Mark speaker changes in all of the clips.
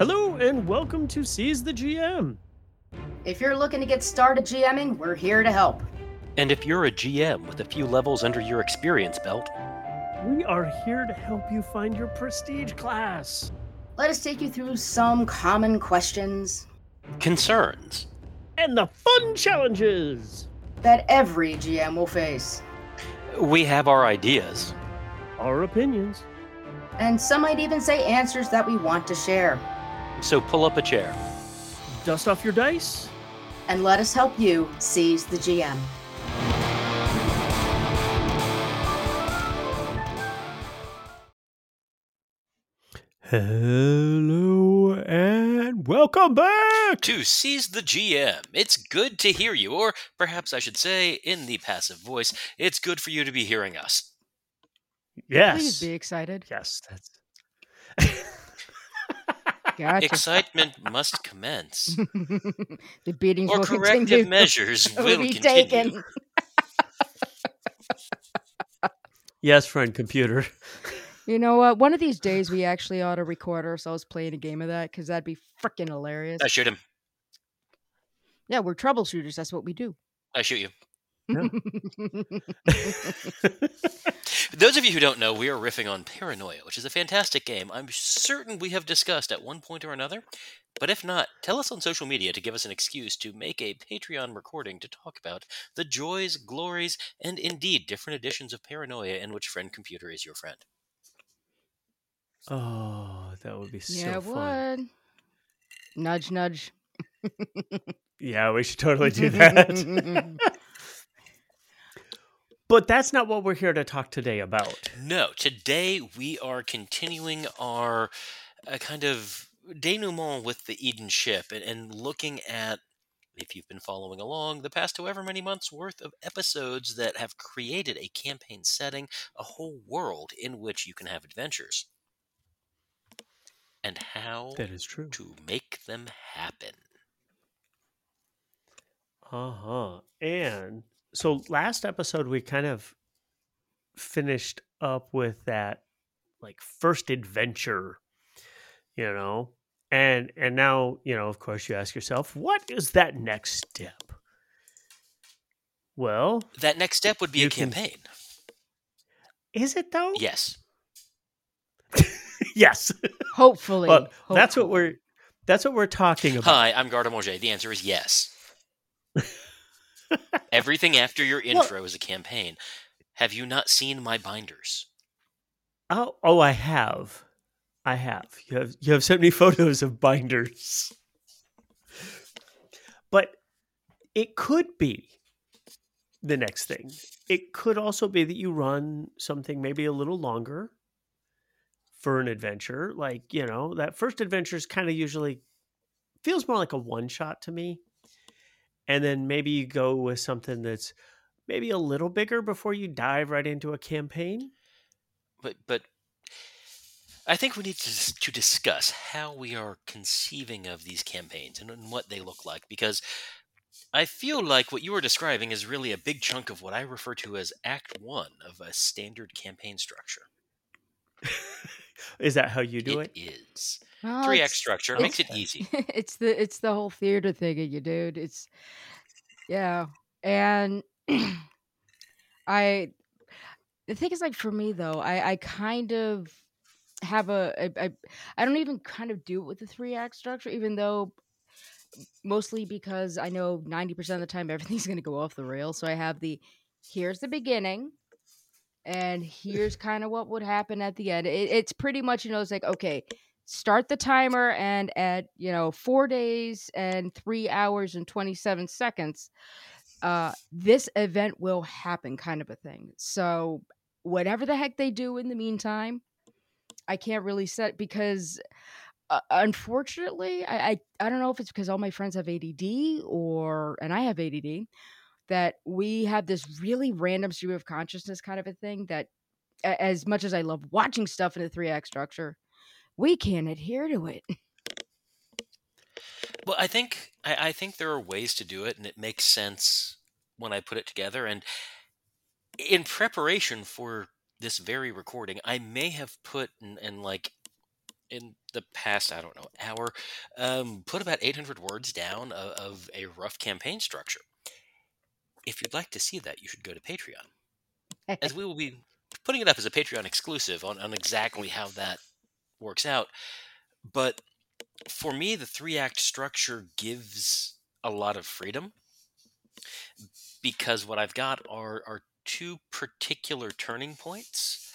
Speaker 1: Hello and welcome to Seize the GM.
Speaker 2: If you're looking to get started GMing, we're here to help.
Speaker 3: And if you're a GM with a few levels under your experience belt,
Speaker 1: We are here to help you find your prestige class.
Speaker 2: Let us take you through some common questions
Speaker 3: concerns,
Speaker 1: And the fun challenges.
Speaker 2: that every GM will face.
Speaker 3: we have our ideas.
Speaker 1: Our opinions.
Speaker 2: And some might even say answers that we want to share.
Speaker 3: So pull up a chair.
Speaker 1: Dust off your dice.
Speaker 2: And let us help you seize the GM.
Speaker 1: Hello and welcome back.
Speaker 3: To seize the GM, it's good to hear you, or perhaps I should say, in the passive voice, it's good for you to be hearing us.
Speaker 1: Yes.
Speaker 4: Please be excited.
Speaker 1: Yes, that's
Speaker 4: Gotcha.
Speaker 3: Excitement must commence,
Speaker 4: the beatings
Speaker 3: or
Speaker 4: will
Speaker 3: corrective
Speaker 4: continue.
Speaker 3: measures
Speaker 4: will
Speaker 3: will
Speaker 4: be
Speaker 3: continue.
Speaker 4: taken.
Speaker 1: yes, friend computer.
Speaker 4: You know what? One of these days we actually ought to record ourselves playing a game of that because that'd be freaking hilarious.
Speaker 3: I shoot him.
Speaker 4: Yeah, we're troubleshooters. That's what we do.
Speaker 3: I shoot you.
Speaker 1: Yeah.
Speaker 3: Those of you who don't know, we are riffing on Paranoia, which is a fantastic game. I'm certain we have discussed at one point or another. But if not, tell us on social media to give us an excuse to make a Patreon recording to talk about the joys, glories, and indeed different editions of Paranoia in which Friend Computer is your friend.
Speaker 1: oh, that would be so
Speaker 4: yeah, it
Speaker 1: fun.
Speaker 4: would. Nudge, nudge.
Speaker 1: Yeah, we should totally do that. but that's not what we're here to talk today about.
Speaker 3: No, today we are continuing our uh, kind of denouement with the Eden ship and, and looking at, if you've been following along, the past however many months worth of episodes that have created a campaign setting, a whole world in which you can have adventures. And how
Speaker 1: That is true.
Speaker 3: to make them happen.
Speaker 1: Uh huh. And so last episode, we kind of finished up with that like first adventure, you know, and and now you know, of course, you ask yourself, what is that next step? Well,
Speaker 3: That next step would be
Speaker 1: You
Speaker 3: a
Speaker 1: can-
Speaker 3: campaign.
Speaker 1: is it though?
Speaker 3: Yes.
Speaker 1: yes.
Speaker 4: Hopefully.
Speaker 1: Well, that's what we're that's what we're talking about.
Speaker 3: Hi, I'm Garda Monger. The answer is yes. Everything after your
Speaker 1: Well-
Speaker 3: intro is a campaign. Have you not seen my binders?
Speaker 1: Oh, oh, I have, I have. You have you have sent me photos of binders, but it could be the next thing. It could also be that you run something maybe a little longer for an adventure. Like you know, that first adventure is kind of usually feels more like a one shot to me, and then maybe you go with something that's maybe a little bigger before you dive right into a campaign.
Speaker 3: But but I think we need to, to discuss how we are conceiving of these campaigns and, and what they look like because I feel like what you are describing is really a big chunk of what I refer to as Act One of a standard campaign structure.
Speaker 1: Is that how you do it?
Speaker 3: It is
Speaker 4: Well,
Speaker 3: three
Speaker 4: it's-
Speaker 3: act structure
Speaker 4: it's-
Speaker 3: makes it easy.
Speaker 4: it's the it's the whole theater thing of you, dude. It's yeah, and I the thing is like for me though, I I kind of have a I I, I don't even kind of do it with the three act structure, even though mostly because I know ninety percent of the time everything's gonna go off the rail. So I have the here's the beginning. And here's kind of what would happen at the end. It, it's pretty much, you know, it's like, okay, start the timer and at you know four days and three hours and 27 seconds uh this event will happen kind of a thing. So whatever the heck they do in the meantime i can't really set because uh, unfortunately I, I i don't know if it's because all my friends have ADD or and i have ADD that we have this really random stream of consciousness kind of a thing that as much as i love watching stuff in a 3x structure we can't adhere to it.
Speaker 3: Well, I think I, I think there are ways to do it, and it makes sense when I put it together. And in preparation for this very recording, I may have put and, and like in the past, I don't know, hour, um, put about 800 words down of, of a rough campaign structure. If you'd like to see that, you should go to Patreon, as we will be putting it up as a Patreon exclusive on, on exactly how that works out. But for me, the three act structure gives a lot of freedom because what I've got are, are two particular turning points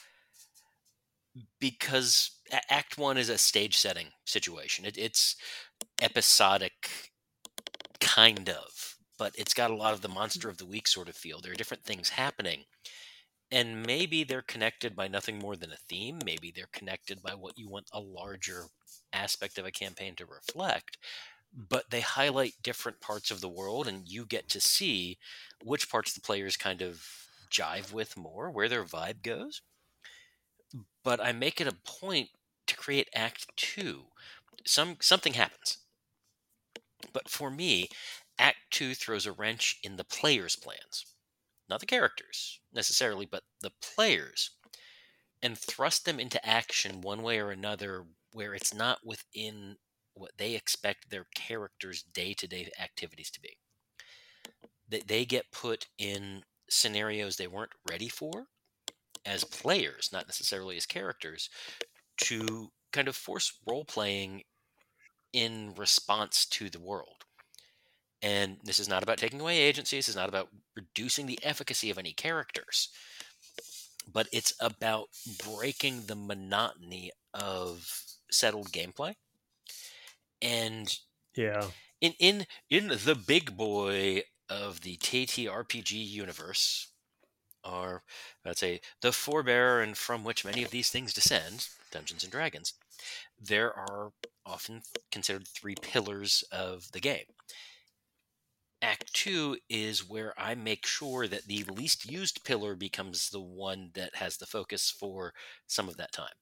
Speaker 3: because act one is a stage setting situation. It, it's episodic kind of but it's got a lot of the monster mm-hmm. of the week sort of feel. There are different things happening and maybe they're connected by nothing more than a theme maybe they're connected by what you want a larger aspect of a campaign to reflect but they highlight different parts of the world and you get to see which parts the players kind of jive with more where their vibe goes. But I make it a point to create Act Two. Some something happens, but for me, Act Two throws a wrench in the players' plans, not the characters necessarily, but the players, and thrust them into action one way or another, where it's not within what they expect their characters' day-to-day activities to be. They, they get put in scenarios they weren't ready for as players, not necessarily as characters, to kind of force role playing in response to the world. And this is not about taking away agency, this is not about reducing the efficacy of any characters, but it's about breaking the monotony of settled gameplay. And
Speaker 1: yeah.
Speaker 3: In in in the big boy of the TTRPG universe, are, let's say, the forebearer and from which many of these things descend, Dungeons and Dragons, there are often considered three pillars of the game. Act two is where I make sure that the least used pillar becomes the one that has the focus for some of that time.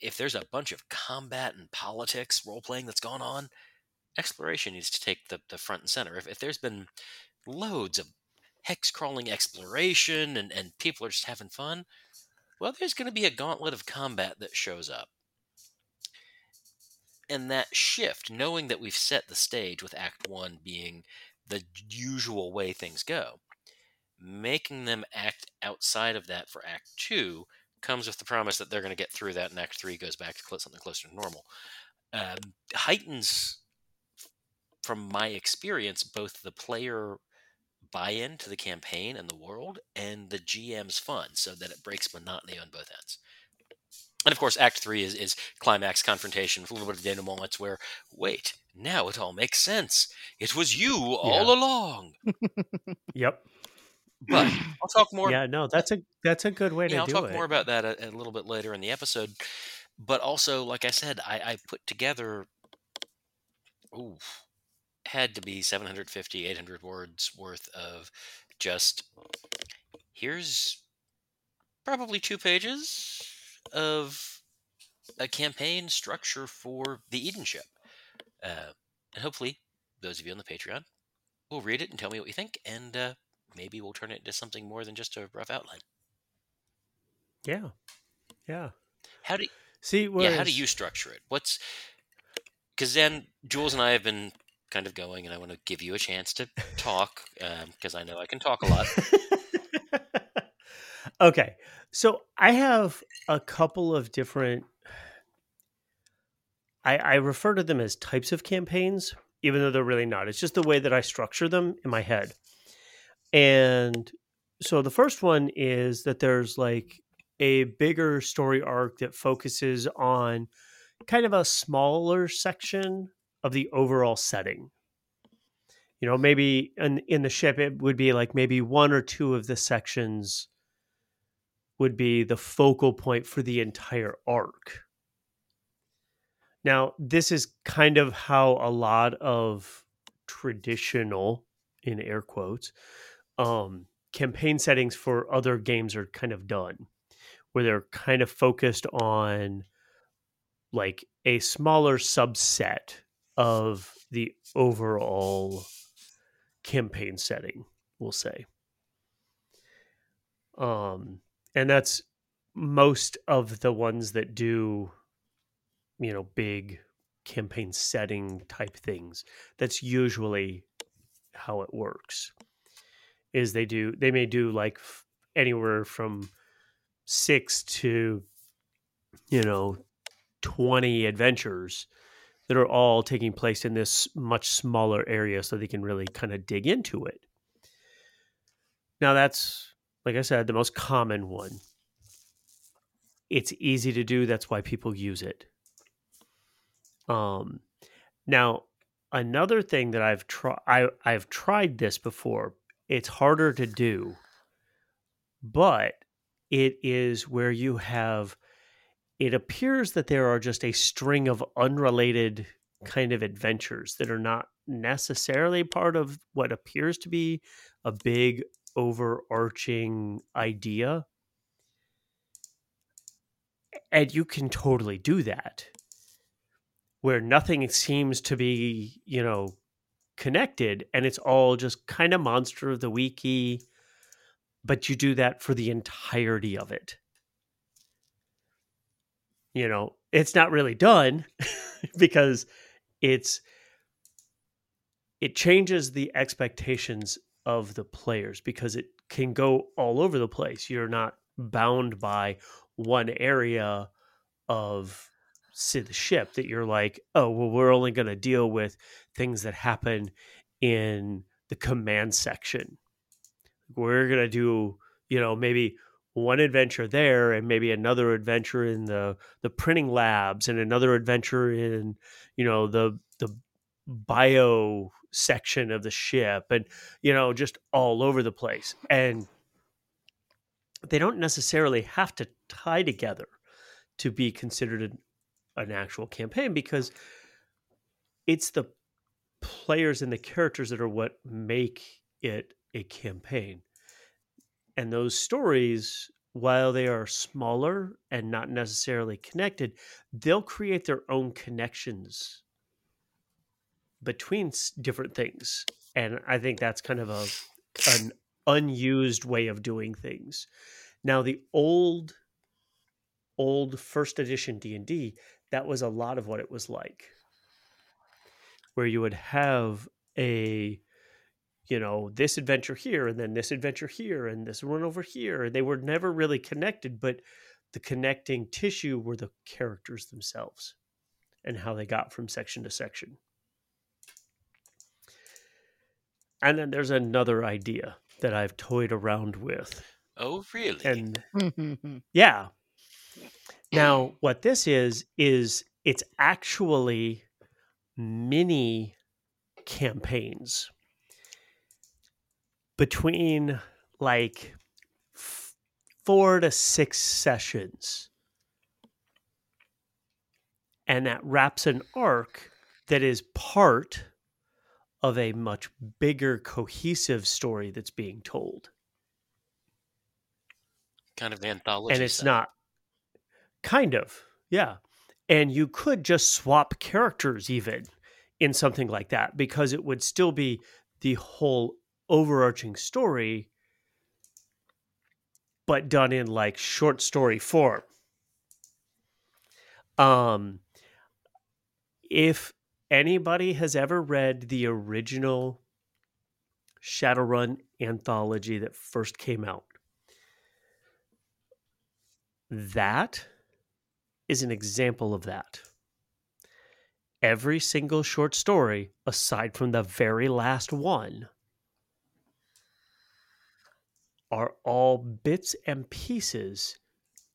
Speaker 3: If there's a bunch of combat and politics role playing that's gone on, exploration needs to take the, the front and center. If, if there's been loads of hex crawling exploration and, and people are just having fun, well, there's going to be a gauntlet of combat that shows up. And that shift, knowing that we've set the stage with Act 1 being the usual way things go, making them act outside of that for Act 2 comes with the promise that they're going to get through that, and Act 3 goes back to something closer to normal. Um, heightens, from my experience, both the player buy in to the campaign and the world and the GM's fun so that it breaks monotony on both ends. And of course, Act Three is, is climax confrontation a little bit of data moments where, wait, now it all makes sense. It was you all yeah. along.
Speaker 1: yep.
Speaker 3: But I'll talk more.
Speaker 1: Yeah, no, that's a that's a good way
Speaker 3: yeah,
Speaker 1: to
Speaker 3: I'll
Speaker 1: do
Speaker 3: talk
Speaker 1: it.
Speaker 3: more about that a, a, little bit later in the episode. But also, like I said, I, I put together. Ooh, had to be 750, 800 words worth of just here's probably two pages of a campaign structure for the Eden ship. Uh, and hopefully, those of you on the Patreon will read it and tell me what you think, and uh, maybe we'll turn it into something more than just a rough outline.
Speaker 1: Yeah, yeah.
Speaker 3: How do you,
Speaker 1: see?
Speaker 3: Yeah, how do you structure it? What's because then Jules and I have been kind of going, and I want to give you a chance to talk because um, I know I can talk a lot.
Speaker 1: okay, so I have a couple of different. I, I refer to them as types of campaigns, even though they're really not. It's just the way that I structure them in my head. And so the first one is that there's like a bigger story arc that focuses on kind of a smaller section of the overall setting. You know, maybe in, in the ship, it would be like maybe one or two of the sections would be the focal point for the entire arc. Now, this is kind of how a lot of traditional, in air quotes, um, campaign settings for other games are kind of done, where they're kind of focused on like a smaller subset of the overall campaign setting, we'll say. Um, and that's most of the ones that do you know, big campaign setting type things. That's usually how it works. Is they do they may do like f- anywhere from 6 to you know 20 adventures that are all taking place in this much smaller area so they can really kind of dig into it. Now that's like I said the most common one. It's easy to do that's why people use it. Um now another thing that I've tried I've tried this before. It's harder to do. But it is where you have it appears that there are just a string of unrelated kind of adventures that are not necessarily part of what appears to be a big overarching idea. And you can totally do that where nothing seems to be, you know, connected and it's all just kind of monster of the weeky, but you do that for the entirety of it. You know it's not really done because it's it changes the expectations of the players because it can go all over the place. You're not bound by one area of say the ship that you're like oh well we're only going to deal with things that happen in the command section. We're going to do you know maybe one adventure there and maybe another adventure in the the printing labs and another adventure in you know the the bio section of the ship and you know just all over the place. And they don't necessarily have to tie together to be considered an, actual campaign because it's the players and the characters that are what make it a campaign. And those stories while they are smaller and not necessarily connected they'll create their own connections between different things. And i think that's kind of a an unused way of doing things. Now the old old first edition d&d that was a lot of what it was like. Where you would have a you know this adventure here and then this adventure here and this one over here they were never really connected but the connecting tissue were the characters themselves and how they got from section to section. And then there's another idea that i've toyed around with.
Speaker 3: Oh, really?
Speaker 1: and yeah now what this is is it's actually mini campaigns between like f- four to six sessions. And that wraps an arc that is part of a much bigger, cohesive story that's being told.
Speaker 3: kind of anthology.
Speaker 1: and it's
Speaker 3: style.
Speaker 1: not kind of, yeah. And you could just swap characters even in something like that because it would still be the whole overarching story, but done in like short story form. Um, if anybody has ever read the original Shadowrun anthology that first came out, that is an example of that. Every single short story, aside from the very last one, are all bits and pieces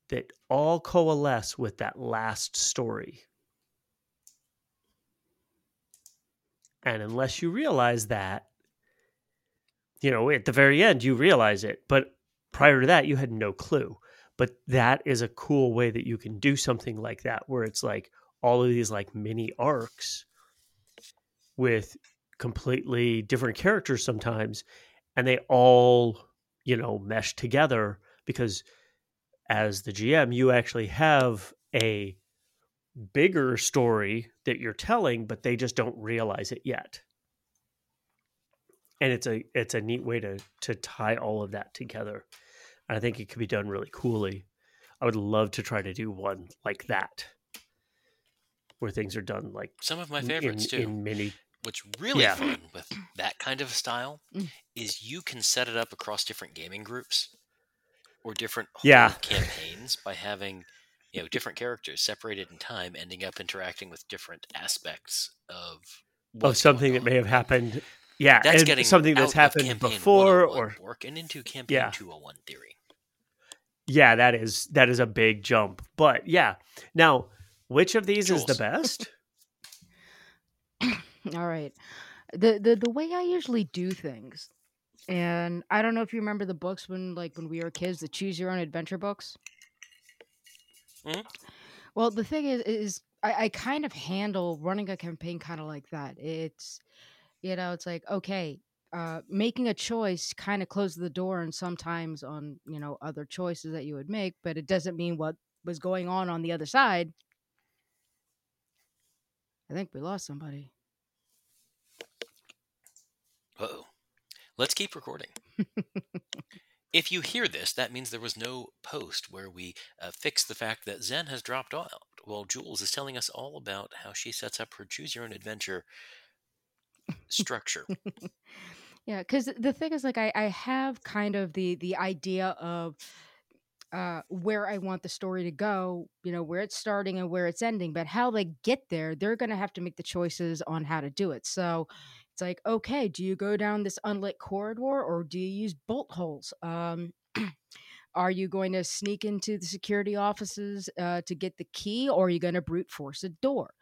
Speaker 1: that all coalesce with that last story. And unless you realize that, you know, at the very end, you realize it. But prior to that, you had no clue. But that is a cool way that you can do something like that, where it's like all of these like mini arcs with completely different characters sometimes, and they all you know mesh together because as the GM you actually have a bigger story that you're telling but they just don't realize it yet. And it's a it's a neat way to to tie all of that together i think it could be done really coolly i would love to try to do one like that where things are done like
Speaker 3: Some of my
Speaker 1: in,
Speaker 3: favorites too.
Speaker 1: in mini.
Speaker 3: What's really
Speaker 1: Yeah.
Speaker 3: fun with that kind of style
Speaker 4: Mm.
Speaker 3: is you can set it up across different gaming groups or different
Speaker 1: Yeah.
Speaker 3: campaigns by having you know different characters separated in time ending up interacting with different aspects of
Speaker 1: Of something that may have happened. Yeah,
Speaker 3: That's
Speaker 1: and
Speaker 3: getting
Speaker 1: something that's happened before or
Speaker 3: work and into campaign
Speaker 1: Yeah.
Speaker 3: 201 theory.
Speaker 1: Yeah, that is that is a big jump. But yeah. Now, which of these is the best?
Speaker 4: All right. The, the the way I usually do things, and I don't know if you remember the books when like when we were kids, the choose your own adventure books.
Speaker 3: Mhm.
Speaker 4: Well, the thing is, is I, I kind of handle running a campaign kind of like that. It's you know, it's like okay, uh, making a choice kind of closes the door, and sometimes on you know other choices that you would make, but it doesn't mean what was going on on the other side. I think we lost somebody.
Speaker 3: Uh-oh. Let's keep recording. if you hear this, that means there was no post where we uh, fix the fact that Zen has dropped out while Jules is telling us all about how she sets up her choose your own adventure structure.
Speaker 4: Yeah, because the thing is, like, I, I have kind of the the idea of uh, where I want the story to go, you know, where it's starting and where it's ending. But how they get there, they're going to have to make the choices on how to do it. So it's like, okay, do you go down this unlit corridor or do you use bolt holes? Um, are you going to sneak into the security offices uh, to get the key or are you going to brute force a door?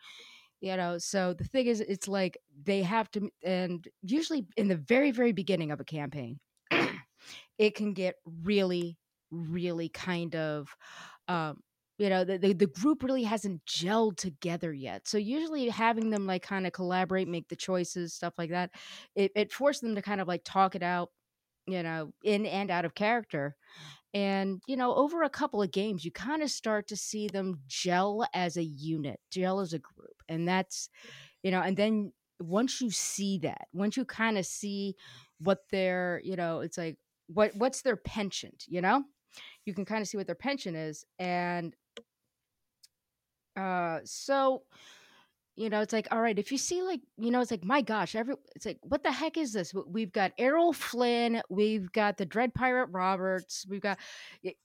Speaker 4: You know so the thing is it's like they have to and usually in the very very beginning of a campaign it can get really really kind of um you know the, the, the group really hasn't gelled together yet. So usually having them like kind of collaborate make the choices stuff like that it, it forced them to kind of like talk it out you know in and out of character. And you know over a couple of games you kind of start to see them gel as a unit gel as a group and that's you know and then once you see that once you kind of see what their you know it's like what what's their penchant you know? You can kind of see what their penchant is and uh so you know, it's like, all right, if you see like, you know, it's like, my gosh, every it's like, what the heck is this? We've got Errol Flynn, we've got the Dread Pirate Roberts, we've got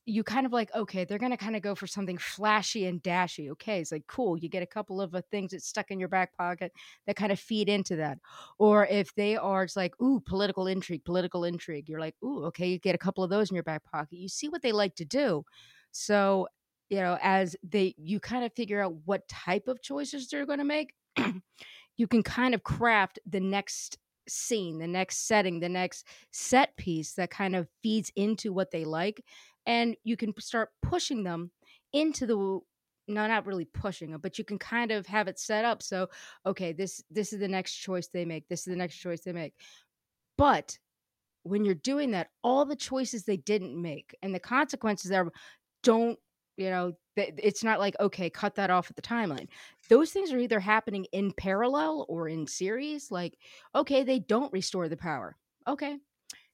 Speaker 4: you kind of like, okay, they're gonna kind of go for something flashy and dashy. Okay, it's like cool. You get a couple of uh, things that's stuck in your back pocket that kind of feed into that. Or if they are, it's like, ooh, political intrigue, political intrigue. You're like, ooh, okay, you get a couple of those in your back pocket. You see what they like to do. So you know as they you kind of figure out what type of choices they're going to make you can kind of craft the next scene the next setting the next set piece that kind of feeds into what they like and you can start pushing them into the no not really pushing them but you can kind of have it set up so okay this this is the next choice they make this is the next choice they make. But when you're doing that all the choices they didn't make and the consequences are don't you know it's not like okay cut that off at the timeline. Those things are either happening in parallel or in series like okay they don't restore the power. Okay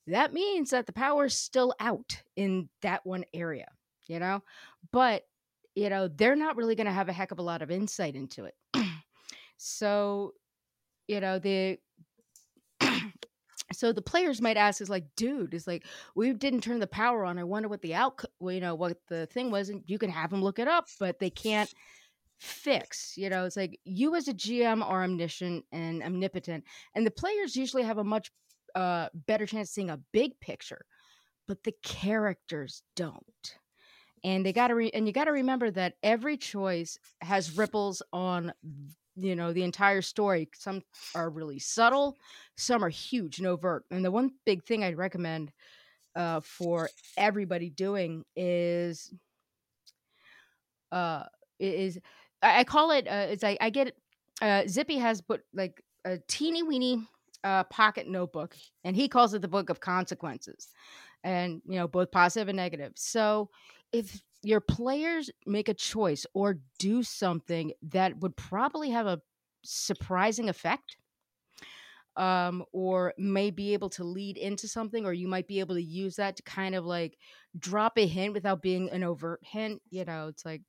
Speaker 4: that means that the power is still out in that one area you know? But you know they're not really going to have a heck of a lot of insight into it. So you know the so the players might ask is like dude is like we didn't turn the power on i wonder what the out you know what the thing was and you can have them look it up but they can't fix you know it's like you as a gm are omniscient and omnipotent and the players usually have a much uh, better chance seeing a big picture but the characters don't and they got to re- and you got to remember that every choice has ripples on you know the entire story some are really subtle some are huge and overt and the one big thing i'd recommend uh, for everybody doing is uh is i, I call it uh, it's I, I get uh zippy has put like a teeny weeny uh pocket notebook and he calls it the book of consequences and you know both positive and negative so if your players make a choice or do something that would probably have a surprising effect um, or may be able to lead into something, or you might be able to use that to kind of like drop a hint without being an overt hint. You know, it's like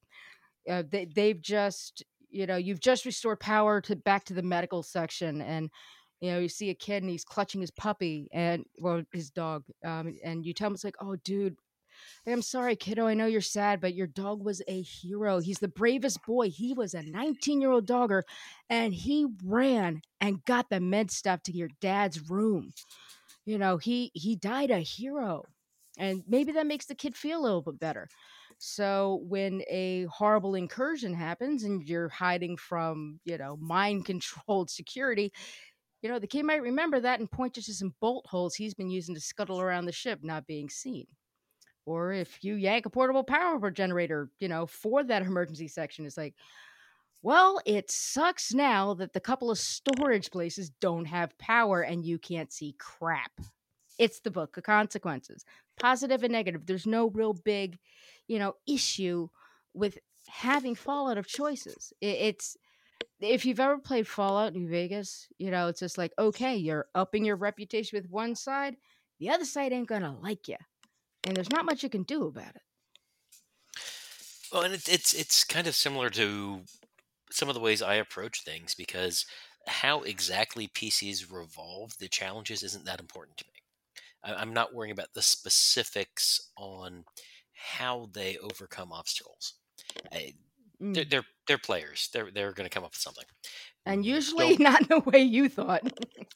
Speaker 4: uh, they, they've just you know you've just restored power to back to the medical section and you know you see a kid and he's clutching his puppy and well his dog um, and you tell him it's like oh dude i'm sorry kiddo i know you're sad but your dog was a hero. He's the bravest boy. He was a 19 year old dogger and he ran and got the med stuff to your dad's room. You know he he died a hero and maybe that makes the kid feel a little bit better. So when a horrible incursion happens and you're hiding from you know mind controlled security you know the kid might remember that and point you to some bolt holes he's been using to scuttle around the ship not being seen or if you yank a portable power generator you know for that emergency section it's like well, it sucks now that the couple of storage places don't have power and you can't see crap. It's the book of consequences, positive and negative. There's no real big, you know, issue with having Fallout of choices. It's if you've ever played Fallout New Vegas, you know, it's just like, okay, you're upping your reputation with one side, the other side ain't gonna like you. And there's not much you can do about it.
Speaker 3: Well, and it, it's it's kind of similar to some of the ways I approach things because how exactly PCs revolve the challenges isn't that important to me. I, am not worrying about the specifics on how they overcome obstacles. I,
Speaker 4: Mm.
Speaker 3: They're, they're they're players. They're they're going to come up with something.
Speaker 4: And usually
Speaker 3: Don't-
Speaker 4: in the way you thought.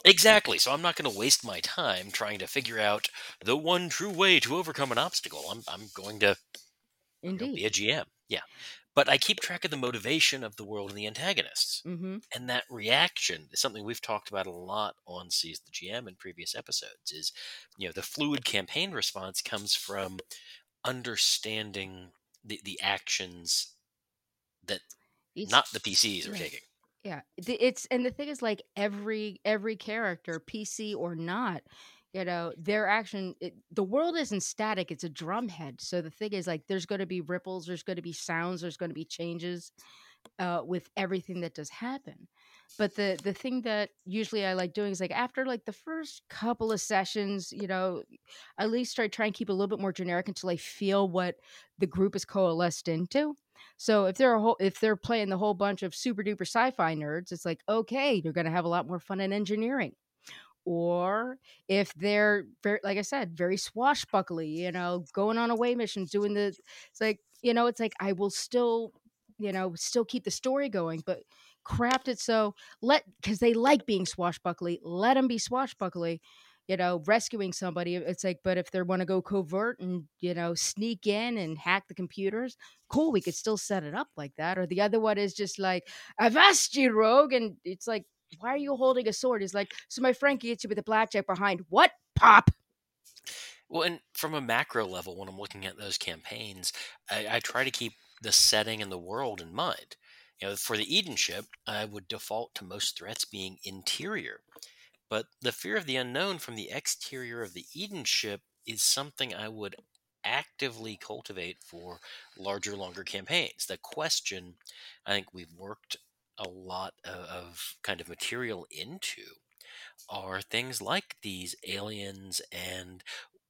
Speaker 3: Exactly. So I'm not going to waste my time trying to figure out the one true way to overcome an obstacle. I'm I'm going to you know,
Speaker 4: Indeed.
Speaker 3: be a GM. Yeah. But I keep track of the motivation of the world and the antagonists.
Speaker 4: Mm-hmm.
Speaker 3: And that reaction is something we've talked about a lot on Seize the GM in previous episodes is, you know, the fluid campaign response comes from understanding the, the actions that not the PCs are
Speaker 4: yeah.
Speaker 3: taking.
Speaker 4: Yeah, it's and the thing is like every every character, PC or not, you know, their action. It, the world isn't static; it's a drumhead. So the thing is like, there's going to be ripples, there's going to be sounds, there's going to be changes uh, with everything that does happen. But the the thing that usually I like doing is like after like the first couple of sessions, you know, at least try try and keep a little bit more generic until I feel what the group is coalesced into. So if they're a whole, if they're playing the whole bunch of super duper sci-fi nerds, it's like okay, you're going to have a lot more fun in engineering. Or if they're very, like I said, very swashbuckly, you know, going on away missions, doing the, it's like you know, it's like I will still, you know, still keep the story going, but craft it so let because they like being swashbuckly, let them be swashbuckly. You know, rescuing somebody. It's like, but if they want to go covert and you know sneak in and hack the computers, cool, we could still set it up like that. Or the other one is just like, Avast you, rogue. And it's like, why are you holding a sword? He's like, so my friend gets you with a blackjack behind. What? Pop.
Speaker 3: Well, and from a macro level, when I'm looking at those campaigns, I, I try to keep the setting and the world in mind. You know, for the Eden ship, I would default to most threats being interior. But the fear of the unknown from the exterior of the Eden ship is something I would actively cultivate for larger, longer campaigns. The question I think we've worked a lot of, of kind of material into are things like these aliens and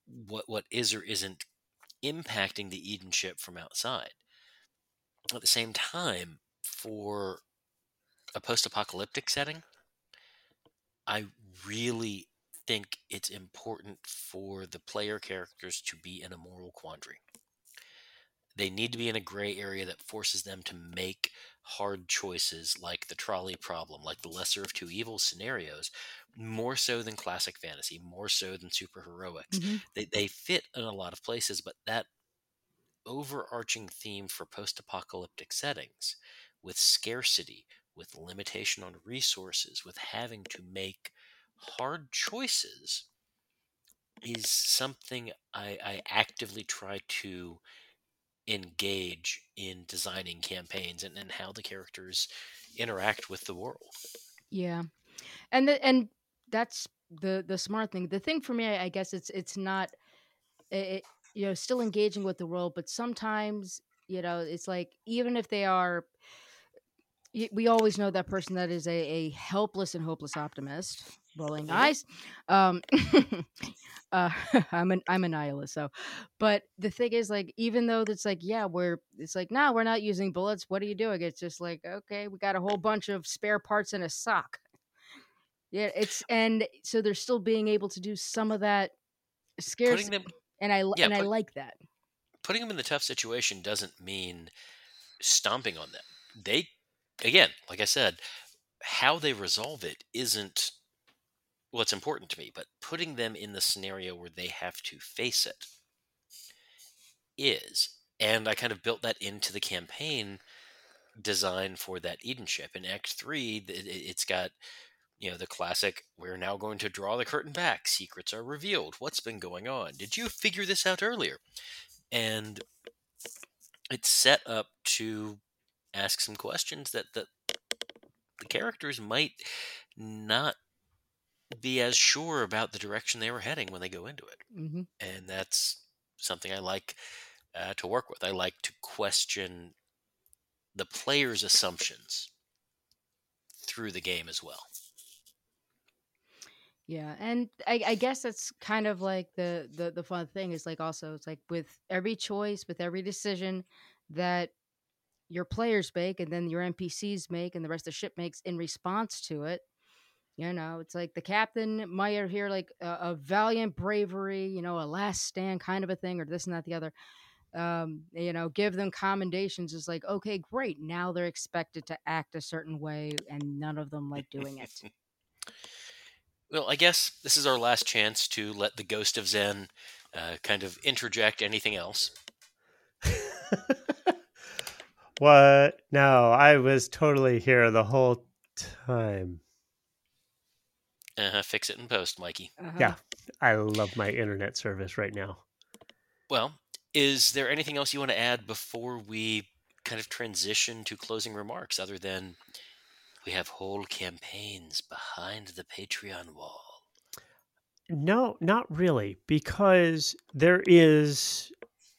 Speaker 3: what what is or isn't impacting the Eden ship from outside. At the same time, for a post-apocalyptic setting, I really think it's important for the player characters to be in a moral quandary. They need to be in a gray area that forces them to make hard choices like the trolley problem, like the lesser of two evils scenarios, more so than classic fantasy, more so than superheroics.
Speaker 4: Mhm.
Speaker 3: They, they fit in a lot of places, but that overarching theme for post apocalyptic settings with scarcity, with limitation on resources, with having to make hard choices is something I, I actively try to engage in designing campaigns and, and how the characters interact with the world.
Speaker 4: Yeah, and the, and that's the the smart thing. The thing for me, I, guess it's it's not, it, you know, still engaging with the world, but sometimes you know, it's like even if they are, we always know that person that is a, a helpless and hopeless optimist. rolling eyes. Um, uh, I'm an I'm a nihilist, so. But the thing is, like, even though it's like, yeah, we're it's like, no, we're not using bullets. What are you doing? It's just like, okay, we got a whole bunch of spare parts in a sock. Yeah, it's and so they're still being able to do some of that scares,
Speaker 3: them
Speaker 4: and I
Speaker 3: yeah,
Speaker 4: and I like that.
Speaker 3: putting them in the tough situation doesn't mean stomping on them. They, again, like I said, how they resolve it isn't what's important to me, but putting them in the scenario where they have to face it is. And I kind of built that into the campaign design for that Eden ship. In Act 3, th- it- it's got, you know, the classic, we're now going to draw the curtain back. Secrets are revealed. What's been going on? Did you figure this out earlier? And it's set up to ask some questions that the, the characters might not be as sure about the direction they were heading when they go into it
Speaker 4: hmm
Speaker 3: and that's something I like uh, to work with. I like to question the player's assumptions through the game as well.
Speaker 4: Yeah, and I, I guess that's kind of like the, the the fun thing is like also it's like with every choice, with every decision that your players make, and then your NPCs make, and the rest of the ship makes in response to it. You know, it's like the captain might hear like a, a valiant bravery, you know, a last stand kind of a thing, or this and that, the other. Um, you know, give them commendations. Is like, okay, great. Now they're expected to act a certain way, and none of them like doing it.
Speaker 3: Well, I guess this is our last chance to let the ghost of Zen uh, kind of interject anything else.
Speaker 1: what? No, I was totally here the whole time.
Speaker 3: Uh, fix it in post, Mikey.
Speaker 4: Uh-huh.
Speaker 1: Yeah. I love my internet service right now.
Speaker 3: Well, is there anything else you want to add before we kind of transition to closing remarks other than we have whole campaigns behind the Patreon wall?
Speaker 1: No, not really, because there is,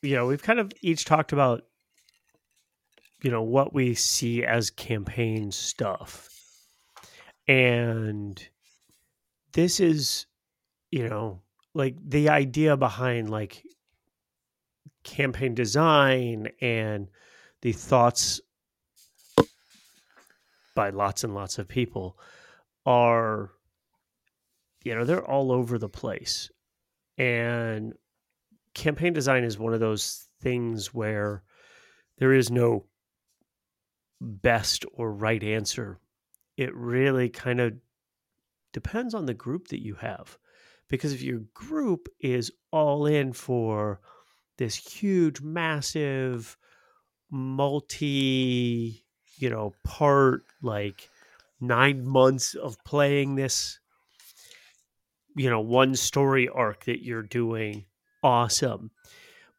Speaker 1: you know, we've kind of each talked about, you know, what we see as campaign stuff. And this is, you know, like the idea behind like campaign design and the thoughts by lots and lots of people are you know they're all over the place and campaign design is one of those things where there is no best or right answer. It really kind of depends on the group that you have. Because if your group is all in for this huge massive multi you know part like 9 months of playing this you know one story arc that you're doing awesome.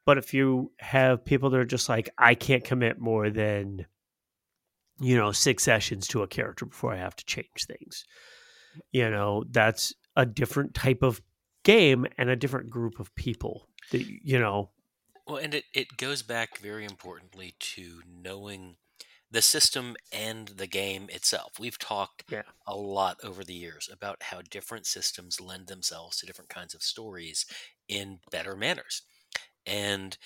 Speaker 1: But if you have people that are just like i can't commit more than you know six sessions to a character before i have to change things you know that's a different type of game and a different group of people that you know
Speaker 3: Well, and it, it goes back very importantly to knowing the system and the game itself. We've talked
Speaker 1: Yeah.
Speaker 3: a lot over the years about how different systems lend themselves to different kinds of stories in better manners. And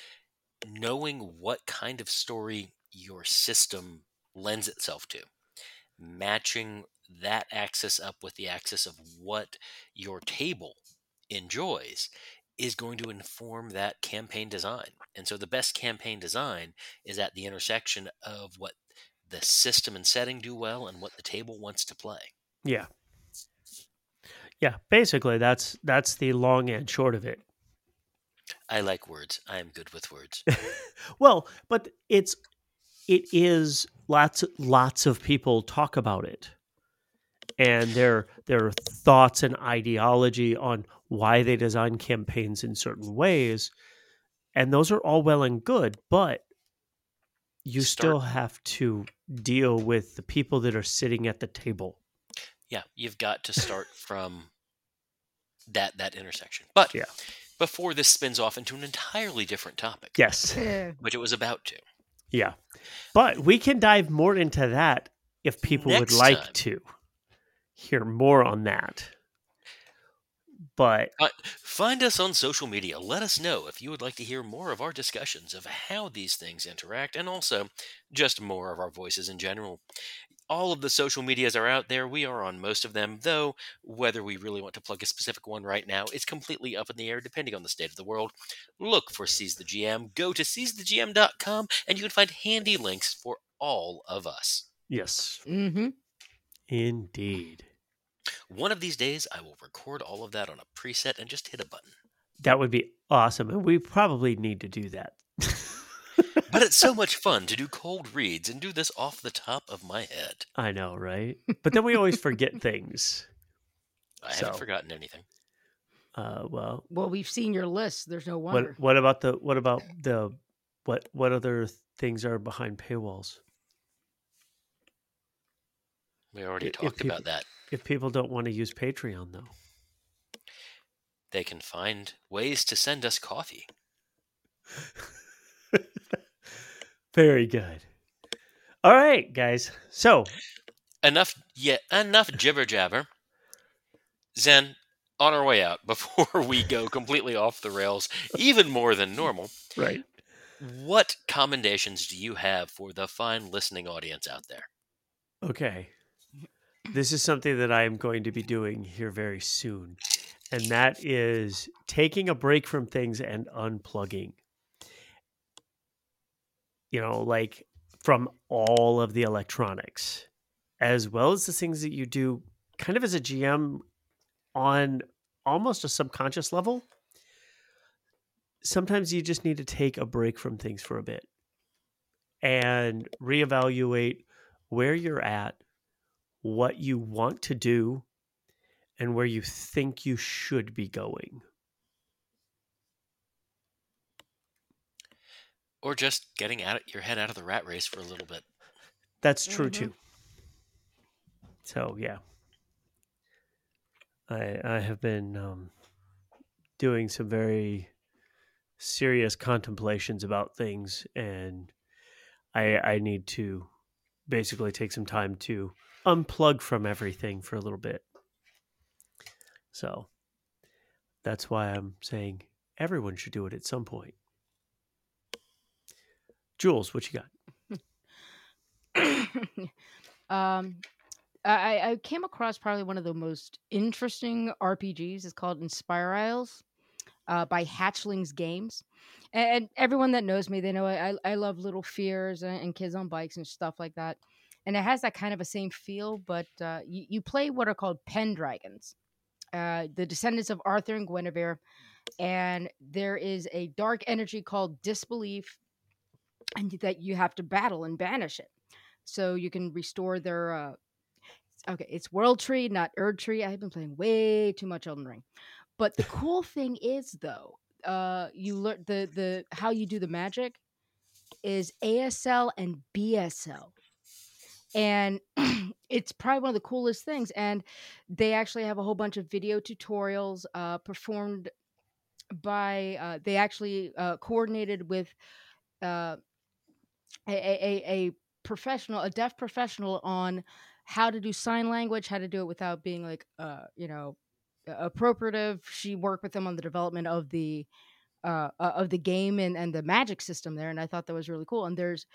Speaker 3: knowing what kind of story your system lends itself to, matching that axis up with the axis of what your table enjoys is going to inform that campaign design. And so the best campaign design is at the intersection of what the system and setting do well and what the table wants to play.
Speaker 1: yeah yeah basically that's that's the long and short of it
Speaker 3: I like words. I am good with words.
Speaker 1: well, but it's it is lots lots of people talk about it and their their thoughts and ideology on why they design campaigns in certain ways and those are all well and good but you
Speaker 3: Start-
Speaker 1: still have to deal with the people that are sitting at the table
Speaker 3: yeah, you've got to start from that that intersection. But
Speaker 1: Yeah.
Speaker 3: before this spins off into an entirely different topic,
Speaker 1: yes
Speaker 3: which it was about to.
Speaker 1: Yeah but we can dive more into that if people
Speaker 3: Next
Speaker 1: would like
Speaker 3: time.
Speaker 1: to hear more on that but
Speaker 3: Uh, find us on social media. Let us know if you would like to hear more of our discussions of how these things interact and also just more of our voices in general. All of the social medias are out there. We are on most of them, though whether we really want to plug a specific one right now is completely up in the air depending on the state of the world. Look for Seize the GM. Go to seizethegm.com and you can find handy links for all of us.
Speaker 1: yes,
Speaker 4: Mm-hmm.
Speaker 1: indeed.
Speaker 3: One of these days, I will record all of that on a preset and just hit a button.
Speaker 1: That would be awesome. And we probably need to do that.
Speaker 3: But it's so much fun to do cold reads and do this off the top of my head.
Speaker 1: I know, right? But then we always forget things.
Speaker 3: I haven't
Speaker 1: So.
Speaker 3: forgotten anything.
Speaker 1: Uh, well,
Speaker 4: Well, we've seen your list. There's no wonder.
Speaker 1: what what about the what about the what what other things are behind paywalls?
Speaker 3: We already
Speaker 1: If- if
Speaker 3: talked
Speaker 1: people-
Speaker 3: about that.
Speaker 1: If people don't want to use Patreon, though,
Speaker 3: They can find ways to send us coffee.
Speaker 1: very good. All right, guys. So
Speaker 3: Enough yeah, enough jibber jabber. Zen, on our way out, before we go completely off the rails, even more than normal,
Speaker 1: right.
Speaker 3: what commendations do you have for the fine listening audience out there?
Speaker 1: Okay. This is something that I am going to be doing here very soon. And that is taking a break from things and unplugging. You know, like from all of the electronics, as well as the things that you do kind of as a GM on almost a subconscious level. Sometimes you just need to take a break from things for a bit and reevaluate where you're at, what you want to do, and where you think you should be going.
Speaker 3: Or just getting out your head out of the rat race for a little bit.
Speaker 1: That's true
Speaker 4: Mhm.
Speaker 1: too. So yeah, I I have been um, doing some very serious contemplations about things, and I I need to basically take some time to unplug from everything for a little bit. So that's why I'm saying everyone should do it at some point. Joule, what you got?
Speaker 4: um, I, I came across probably one of the most interesting RPGs. It's called Inspirisles uh, by Hatchlings Games. And everyone that knows me, they know I, I love Little Fears and, and Kids on Bikes and stuff like that. And it has that kind of a same feel, but uh, you, you play what are called Pendragons, uh, the descendants of Arthur and Guinevere. And there is a dark energy called disbelief, and that you have to battle and banish it. So you can restore their uh okay it's world tree not erd tree. I've been playing way too much elden ring. But the cool thing is though uh you learn the the how you do the magic is asl and bsl and it's probably one of the coolest things and they actually have a whole bunch of video tutorials uh performed by uh they actually uh coordinated with uh a, a, a professional, a deaf professional on how to do sign language, how to do it without being like, uh, you know, appropriative. She worked with them on the development of the uh, of the game and, and the magic system there, and I thought that was really cool. And there's,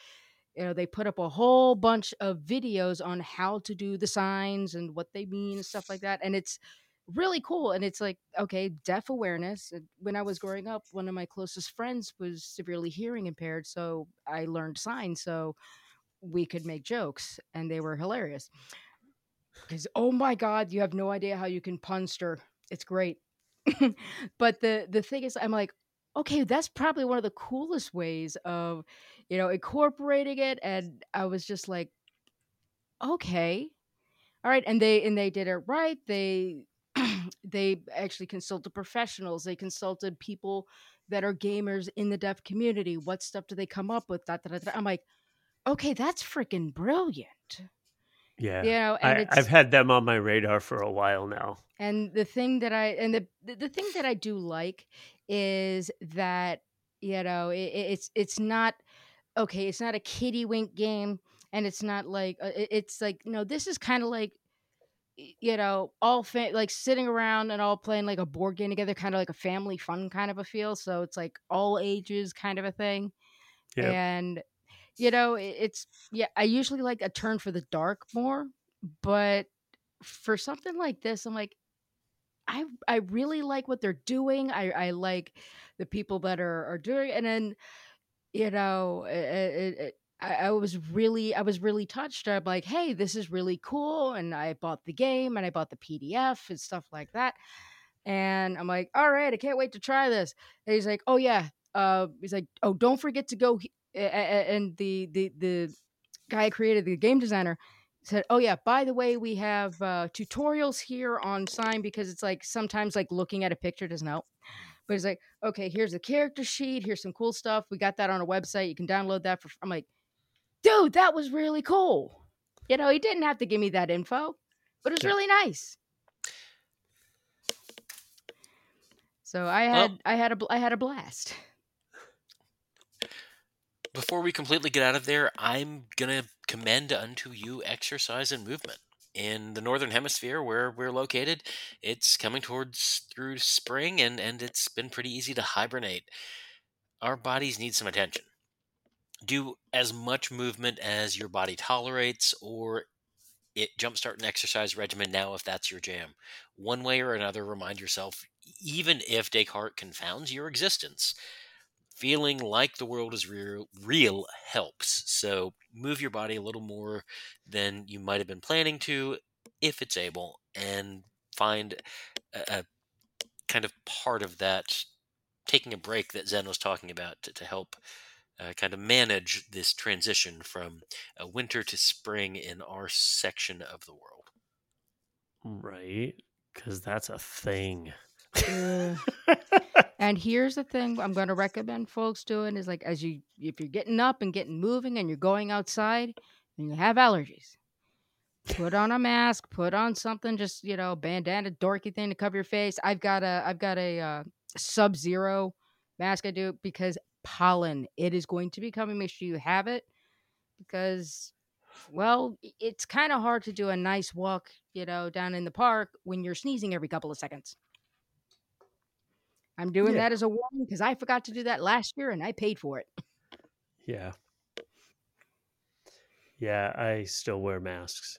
Speaker 4: you know, they put up a whole bunch of videos on how to do the signs and what they mean and stuff like that, and it's really cool. And it's like, okay, deaf awareness. When I was growing up, one of my closest friends was severely hearing impaired, so I learned signs so we could make jokes, and they were hilarious. Because oh my god, you have no idea how you can punster. It's great. but the the thing is, I'm like, okay, that's probably one of the coolest ways of, you know, incorporating it. And I was just like, okay, all right. And they and they did it right. They they actually consulted professionals. They consulted people that are gamers in the deaf community. What stuff do they come up with? Da, da, da. I'm like, okay, that's freaking brilliant.
Speaker 1: Yeah.
Speaker 4: You know, and
Speaker 1: I,
Speaker 4: it's
Speaker 1: I've had them on my radar for a while now.
Speaker 4: and the thing that I and the the, thing that I do like is that you know it, it's it's not okay. It's not a kiddie wink game, and it's not like uh, it's like no. This is kind of like you know, all fa- like sitting around and all playing like a board game together, kind of like a family fun kind of a feel. So it's like all ages kind of a thing.
Speaker 1: Yep.
Speaker 4: And you know, it, it's yeah. I usually like a turn for the dark more, but for something like this, I'm like, I I really like what they're doing. I I like the people that are are doing, and then you know, it, it, it, I, I was really I was really touched. I'm like, hey, this is really cool, and I bought the game and I bought the PDF and stuff like that. And I'm like, all right, I can't wait to try this. And he's like, oh yeah, uh, he's like, oh, don't forget to go. And the the the guy created the game designer said, "Oh yeah, by the way, we have uh, tutorials here on Sign because it's like sometimes like looking at a picture doesn't help." But it's like, okay, here's a character sheet. Here's some cool stuff. We got that on a website. You can download that for. I'm like, dude, that was really cool. You know, he didn't have to give me that info, but it was
Speaker 1: Yeah.
Speaker 4: really nice. So I had
Speaker 3: Well-
Speaker 4: I had a I had a blast.
Speaker 3: Before we completely get out of there, I'm going to commend unto you exercise and movement. In the northern hemisphere where we're located, it's coming towards through spring and, and it's been pretty easy to hibernate. Our bodies need some attention. Do as much movement as your body tolerates or it jumpstart an exercise regimen now if that's your jam. One way or another, remind yourself, even if Descartes confounds your existence, feeling like the world is real, real helps. So move your body a little more than you might have been planning to, if it's able, and find a, a kind of part of that taking a break that Zen was talking about to, to help uh, kind of manage this transition from uh, winter to spring in our section of the world.
Speaker 1: Right. Because that's a thing.
Speaker 4: Ugh. And here's the thing I'm going to recommend folks doing is like as you if you're getting up and getting moving and you're going outside and you have allergies, put on a mask, put on something just, you know, bandana dorky thing to cover your face. I've got a I've got a uh, sub-zero mask I do because pollen, it is going to be coming. Make sure you have it because well, it's kind of hard to do a nice walk, you know, down in the park when you're sneezing every couple of seconds. I'm doing
Speaker 1: Yeah.
Speaker 4: that as a warning because I forgot to do that last year and I paid for it.
Speaker 1: Yeah. Yeah, I still wear masks.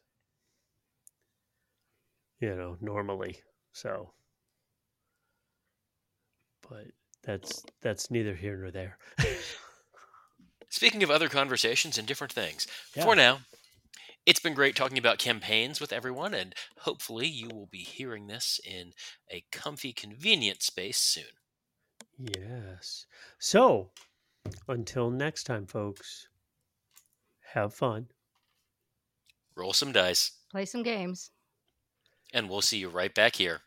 Speaker 1: You know, normally. So but that's that's neither here nor there.
Speaker 3: Speaking of other conversations and different things,
Speaker 1: Yeah.
Speaker 3: for now, it's been great talking about campaigns with everyone, and hopefully, you will be hearing this in a comfy, convenient space soon.
Speaker 1: yes. So, until next time folks, have fun.
Speaker 3: Roll some dice,
Speaker 4: Play some games.
Speaker 3: and we'll see you right back here.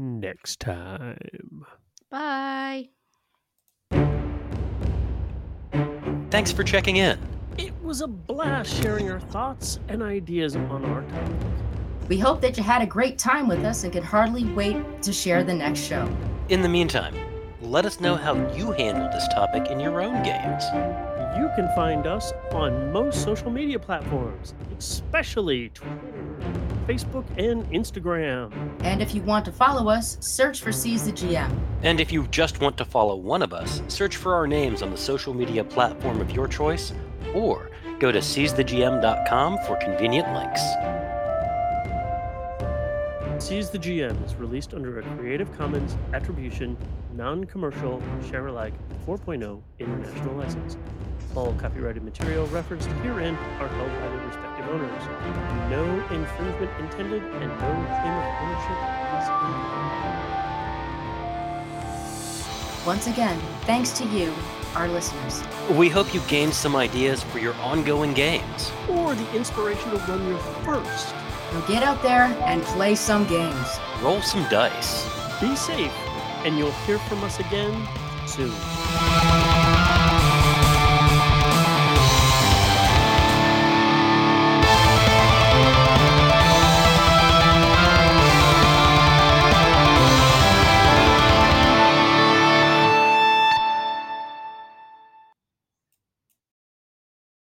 Speaker 1: Next time.
Speaker 4: Bye.
Speaker 3: Thanks for checking in.
Speaker 1: It was a blast sharing our thoughts and ideas on our topic.
Speaker 2: We hope that you had a great time with us and can hardly wait to share the next show.
Speaker 3: In the meantime, let us know how you handled this topic in your own games.
Speaker 1: You can find us on most social media platforms, especially Twitter, Facebook, and Instagram.
Speaker 2: And if you want to follow us, search for Seize the GM.
Speaker 3: And if you just want to follow one of us, search for our names on the social media platform of your choice, or go to seizethegm.com for convenient links.
Speaker 1: Seize the GM is released under a Creative Commons Attribution, Non Commercial, Share Alike 4.0 international license. All copyrighted material referenced herein are held by their respective owners. No infringement intended and no claim of ownership is intended.
Speaker 2: Once again, thanks to you, our listeners.
Speaker 3: We hope you gained some ideas for your ongoing games.
Speaker 1: Or the inspiration to run your first.
Speaker 2: Now get out there and play some games.
Speaker 3: Roll some dice.
Speaker 1: Be safe, and you'll hear from us again soon.